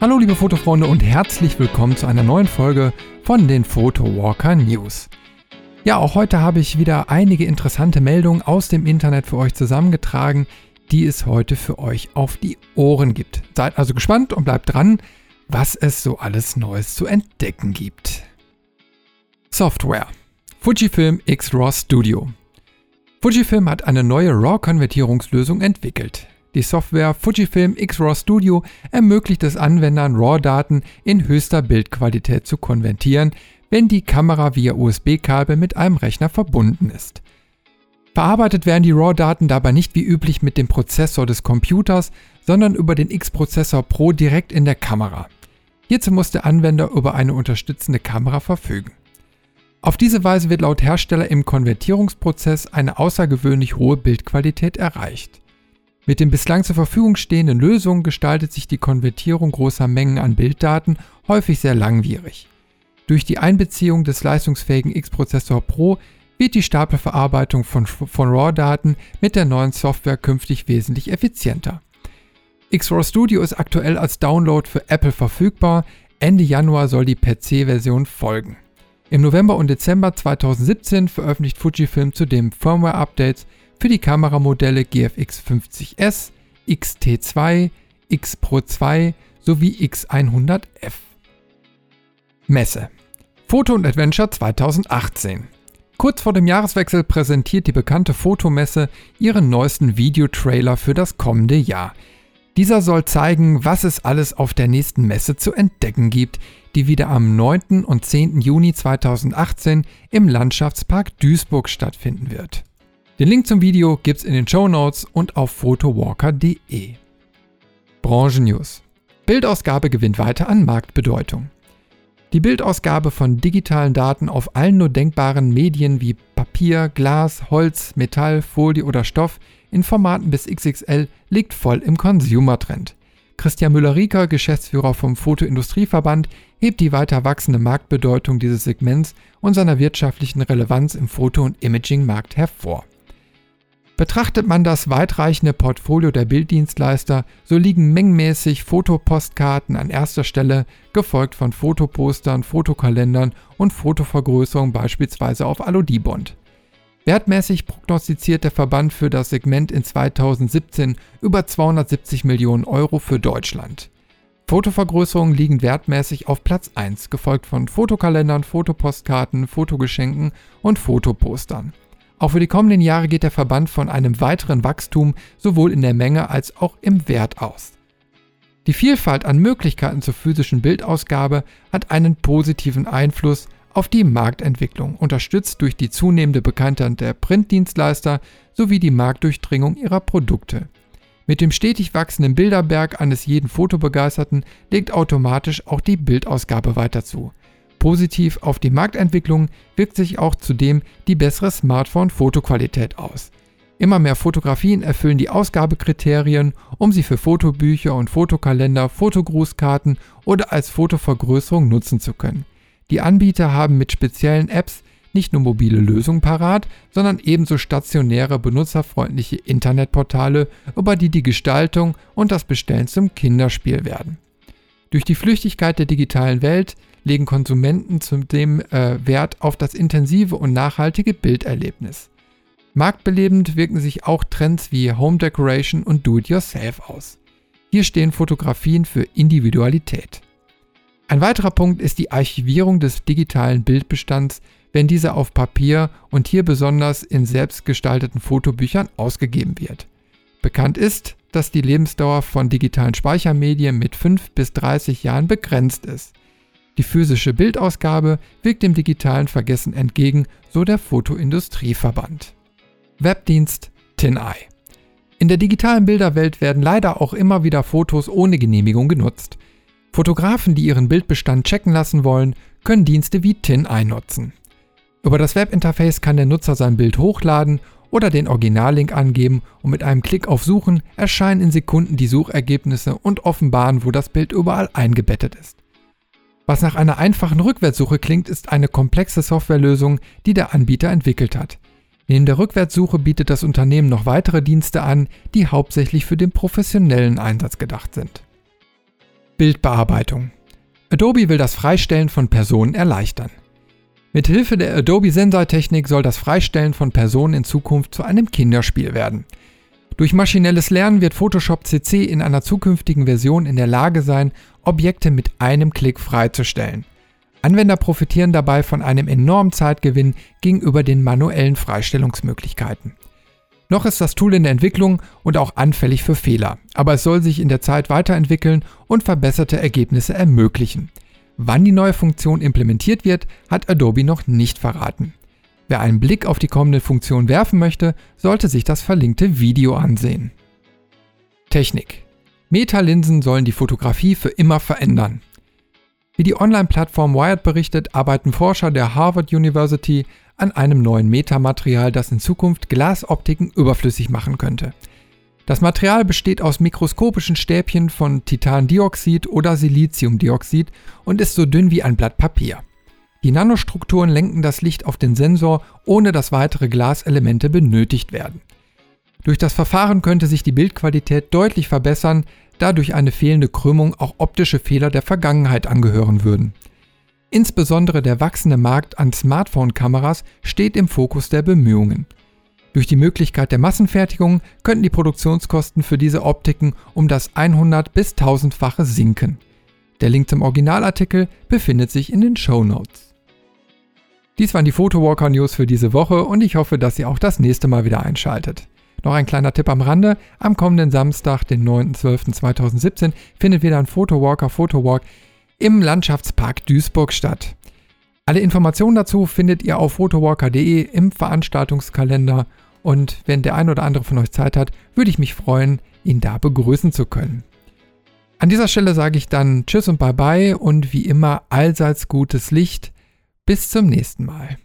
Hallo liebe Fotofreunde und herzlich willkommen zu einer neuen Folge von den Photowalker News. Ja, auch heute habe ich wieder einige interessante Meldungen aus dem Internet für euch zusammengetragen, die es heute für euch auf die Ohren gibt. Seid also gespannt und bleibt dran, was es so alles Neues zu entdecken gibt. Software. Fujifilm X-RAW Studio. Fujifilm hat eine neue RAW-Konvertierungslösung entwickelt. Die Software Fujifilm X-RAW Studio ermöglicht es Anwendern, RAW-Daten in höchster Bildqualität zu konvertieren, wenn die Kamera via USB-Kabel mit einem Rechner verbunden ist. Verarbeitet werden die RAW-Daten dabei nicht wie üblich mit dem Prozessor des Computers, sondern über den X-Prozessor Pro direkt in der Kamera. Hierzu muss der Anwender über eine unterstützende Kamera verfügen. Auf diese Weise wird laut Hersteller im Konvertierungsprozess eine außergewöhnlich hohe Bildqualität erreicht. Mit den bislang zur Verfügung stehenden Lösungen gestaltet sich die Konvertierung großer Mengen an Bilddaten häufig sehr langwierig. Durch die Einbeziehung des leistungsfähigen X-Prozessor Pro wird die Stapelverarbeitung von, von RAW-Daten mit der neuen Software künftig wesentlich effizienter. X-RAW Studio ist aktuell als Download für Apple verfügbar. Ende Januar soll die PC-Version folgen. Im November und Dezember 2017 veröffentlicht Fujifilm zudem Firmware-Updates für die Kameramodelle GFX 50S, XT2, X Pro 2 sowie X100F. Messe. Foto und Adventure 2018. Kurz vor dem Jahreswechsel präsentiert die bekannte Fotomesse ihren neuesten Videotrailer für das kommende Jahr. Dieser soll zeigen, was es alles auf der nächsten Messe zu entdecken gibt, die wieder am 9. und 10. Juni 2018 im Landschaftspark Duisburg stattfinden wird. Den Link zum Video gibt's in den Show Notes und auf photowalker.de. Branchen-News. Bildausgabe gewinnt weiter an Marktbedeutung. Die Bildausgabe von digitalen Daten auf allen nur denkbaren Medien wie Papier, Glas, Holz, Metall, Folie oder Stoff in Formaten bis XXL liegt voll im Consumer-Trend. Christian Müller-Rieker, Geschäftsführer vom Fotoindustrieverband, hebt die weiter wachsende Marktbedeutung dieses Segments und seiner wirtschaftlichen Relevanz im Foto- und Imaging-Markt hervor. Betrachtet man das weitreichende Portfolio der Bilddienstleister, so liegen mengenmäßig Fotopostkarten an erster Stelle, gefolgt von Fotopostern, Fotokalendern und Fotovergrößerungen beispielsweise auf Aludibond. Wertmäßig prognostiziert der Verband für das Segment in 2017 über 270 Millionen Euro für Deutschland. Fotovergrößerungen liegen wertmäßig auf Platz 1, gefolgt von Fotokalendern, Fotopostkarten, Fotogeschenken und Fotopostern. Auch für die kommenden Jahre geht der Verband von einem weiteren Wachstum sowohl in der Menge als auch im Wert aus. Die Vielfalt an Möglichkeiten zur physischen Bildausgabe hat einen positiven Einfluss auf die Marktentwicklung, unterstützt durch die zunehmende Bekanntheit der Printdienstleister sowie die Marktdurchdringung ihrer Produkte. Mit dem stetig wachsenden Bilderberg eines jeden Fotobegeisterten legt automatisch auch die Bildausgabe weiter zu. Positiv auf die Marktentwicklung wirkt sich auch zudem die bessere Smartphone-Fotoqualität aus. Immer mehr Fotografien erfüllen die Ausgabekriterien, um sie für Fotobücher und Fotokalender, Fotogrußkarten oder als Fotovergrößerung nutzen zu können. Die Anbieter haben mit speziellen Apps nicht nur mobile Lösungen parat, sondern ebenso stationäre, benutzerfreundliche Internetportale, über die die Gestaltung und das Bestellen zum Kinderspiel werden. Durch die Flüchtigkeit der digitalen Welt legen Konsumenten zudem äh, Wert auf das intensive und nachhaltige Bilderlebnis. Marktbelebend wirken sich auch Trends wie Home Decoration und Do-it-yourself aus. Hier stehen Fotografien für Individualität. Ein weiterer Punkt ist die Archivierung des digitalen Bildbestands, wenn dieser auf Papier und hier besonders in selbstgestalteten Fotobüchern ausgegeben wird. Bekannt ist, dass die Lebensdauer von digitalen Speichermedien mit 5 bis 30 Jahren begrenzt ist. Die physische Bildausgabe wirkt dem digitalen Vergessen entgegen, so der Fotoindustrieverband. Webdienst TinEye. In der digitalen Bilderwelt werden leider auch immer wieder Fotos ohne Genehmigung genutzt. Fotografen, die ihren Bildbestand checken lassen wollen, können Dienste wie TinEye nutzen. Über das Webinterface kann der Nutzer sein Bild hochladen oder den Originallink angeben und mit einem Klick auf Suchen erscheinen in Sekunden die Suchergebnisse und offenbaren, wo das Bild überall eingebettet ist. Was nach einer einfachen Rückwärtssuche klingt, ist eine komplexe Softwarelösung, die der Anbieter entwickelt hat. Neben der Rückwärtssuche bietet das Unternehmen noch weitere Dienste an, die hauptsächlich für den professionellen Einsatz gedacht sind. Bildbearbeitung. Adobe will das Freistellen von Personen erleichtern. Mit Hilfe der Adobe Sensei-Technik soll das Freistellen von Personen in Zukunft zu einem Kinderspiel werden. Durch maschinelles Lernen wird Photoshop CC in einer zukünftigen Version in der Lage sein, Objekte mit einem Klick freizustellen. Anwender profitieren dabei von einem enormen Zeitgewinn gegenüber den manuellen Freistellungsmöglichkeiten. Noch ist das Tool in der Entwicklung und auch anfällig für Fehler, aber es soll sich in der Zeit weiterentwickeln und verbesserte Ergebnisse ermöglichen. Wann die neue Funktion implementiert wird, hat Adobe noch nicht verraten. Wer einen Blick auf die kommende Funktion werfen möchte, sollte sich das verlinkte Video ansehen. Technik. Meta-Linsen sollen die Fotografie für immer verändern. Wie die Online-Plattform Wired berichtet, arbeiten Forscher der Harvard University an einem neuen Metamaterial, das in Zukunft Glasoptiken überflüssig machen könnte. Das Material besteht aus mikroskopischen Stäbchen von Titandioxid oder Siliziumdioxid und ist so dünn wie ein Blatt Papier. Die Nanostrukturen lenken das Licht auf den Sensor, ohne dass weitere Glaselemente benötigt werden. Durch das Verfahren könnte sich die Bildqualität deutlich verbessern, da durch eine fehlende Krümmung auch optische Fehler der Vergangenheit angehören würden. Insbesondere der wachsende Markt an Smartphone-Kameras steht im Fokus der Bemühungen. Durch die Möglichkeit der Massenfertigung könnten die Produktionskosten für diese Optiken um das 100 bis 1000-fache sinken. Der Link zum Originalartikel befindet sich in den Show Notes. Dies waren die Photowalker News für diese Woche und ich hoffe, dass ihr auch das nächste Mal wieder einschaltet. Noch ein kleiner Tipp am Rande. Am kommenden Samstag, den 9.12.2017, findet wieder ein Photowalker Photowalk im Landschaftspark Duisburg statt. Alle Informationen dazu findet ihr auf photowalker.de im Veranstaltungskalender und wenn der ein oder andere von euch Zeit hat, würde ich mich freuen, ihn da begrüßen zu können. An dieser Stelle sage ich dann Tschüss und Bye bye und wie immer allseits gutes Licht. Bis zum nächsten Mal.